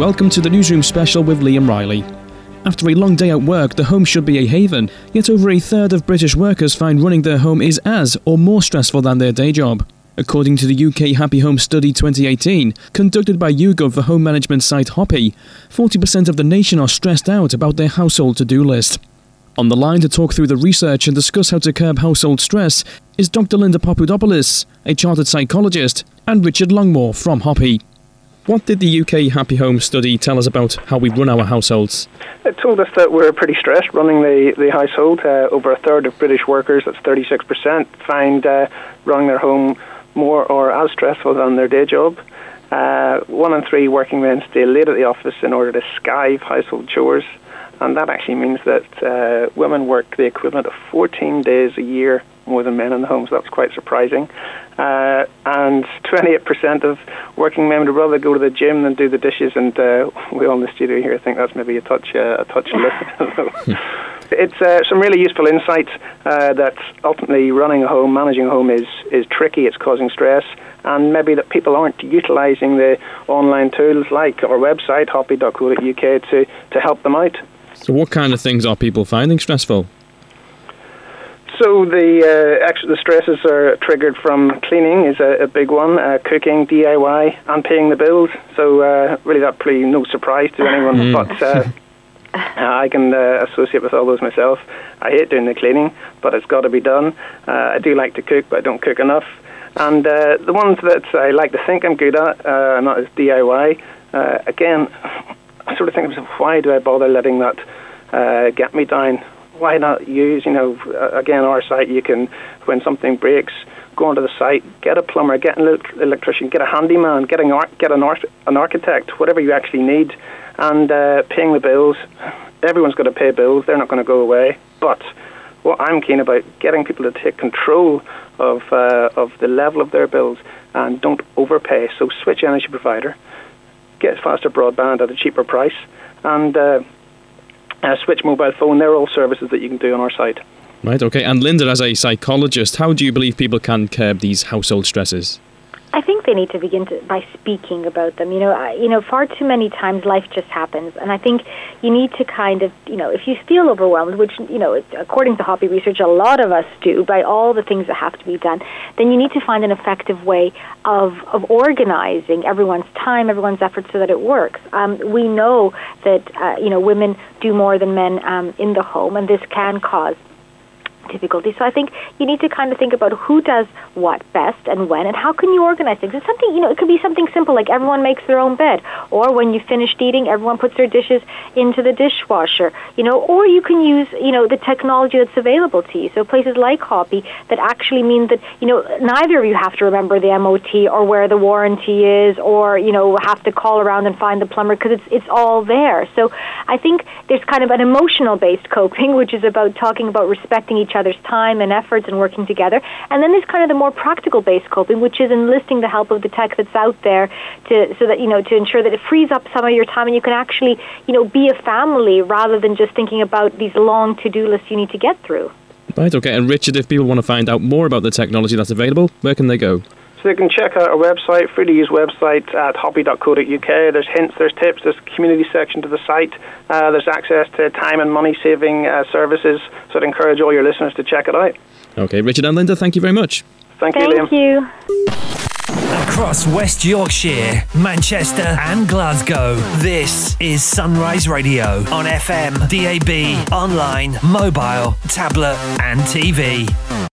welcome to the Newsroom Special with Liam Riley. After a long day at work, the home should be a haven, yet over a third of British workers find running their home is as or more stressful than their day job. According to the UK Happy Home Study 2018, conducted by YouGov for home management site Hoppy, 40% of the nation are stressed out about their household to do list. On the line to talk through the research and discuss how to curb household stress is Dr. Linda Papadopoulos, a chartered psychologist, and Richard Longmore from Hoppy. What did the UK Happy Home study tell us about how we run our households? It told us that we're pretty stressed running the, the household. Uh, over a third of British workers, that's 36%, find uh, running their home more or as stressful than their day job. Uh, one in three working men stay late at the office in order to skive household chores and that actually means that uh, women work the equivalent of 14 days a year more than men in the home, so that's quite surprising. Uh, and 28% of working men would rather go to the gym than do the dishes, and uh, we all in the studio here think that's maybe a touch uh, a touch low. it's uh, some really useful insights uh, that ultimately running a home, managing a home is is tricky. It's causing stress and maybe that people aren't utilising the online tools like our website, hoppy.co.uk, to, to help them out. So, what kind of things are people finding stressful? So the uh, the stresses are triggered from cleaning is a, a big one, uh, cooking, DIY, and paying the bills. So uh, really, that probably no surprise to anyone, mm. but uh, I can uh, associate with all those myself. I hate doing the cleaning, but it's got to be done. Uh, I do like to cook, but I don't cook enough. And the ones that I like to think I'm good at, not as DIY. again, I sort of think why do I bother letting that uh, get me down? Why not use, you know, again, our site, you can, when something breaks, go onto the site, get a plumber, get an electrician, get a handyman, get an, get an, an architect, whatever you actually need, and uh, paying the bills. Everyone's got to pay bills, they're not going to go away. But what I'm keen about, getting people to take control of, uh, of the level of their bills and don't overpay. So switch energy provider get faster broadband at a cheaper price, and uh, uh, switch mobile phone. They're all services that you can do on our site. Right, okay. And Linda, as a psychologist, how do you believe people can curb these household stresses? I think they need to begin to, by speaking about them. You know, I, you know, far too many times life just happens, and I think you need to kind of, you know, if you feel overwhelmed, which you know, according to Hoppy research, a lot of us do by all the things that have to be done, then you need to find an effective way of of organizing everyone's time, everyone's efforts, so that it works. Um, we know that uh, you know women do more than men um, in the home, and this can cause So I think you need to kind of think about who does what best and when, and how can you organize things. It's something you know. It could be something simple like everyone makes their own bed, or when you finished eating, everyone puts their dishes into the dishwasher. You know, or you can use you know the technology that's available to you. So places like Hoppy that actually mean that you know neither of you have to remember the MOT or where the warranty is, or you know have to call around and find the plumber because it's it's all there. So I think there's kind of an emotional based coping, which is about talking about respecting each other other's time and efforts and working together. And then there's kind of the more practical based coping, which is enlisting the help of the tech that's out there to so that you know to ensure that it frees up some of your time and you can actually you know be a family rather than just thinking about these long to do lists you need to get through. Right. Okay. And Richard, if people want to find out more about the technology that's available, where can they go? So you can check out our website, free to use website at hoppy.co.uk. There's hints, there's tips, there's community section to the site. Uh, there's access to time and money saving uh, services. So I'd encourage all your listeners to check it out. Okay, Richard and Linda, thank you very much. Thank, thank you, Liam. you. Across West Yorkshire, Manchester, and Glasgow, this is Sunrise Radio on FM, DAB, online, mobile, tablet, and TV.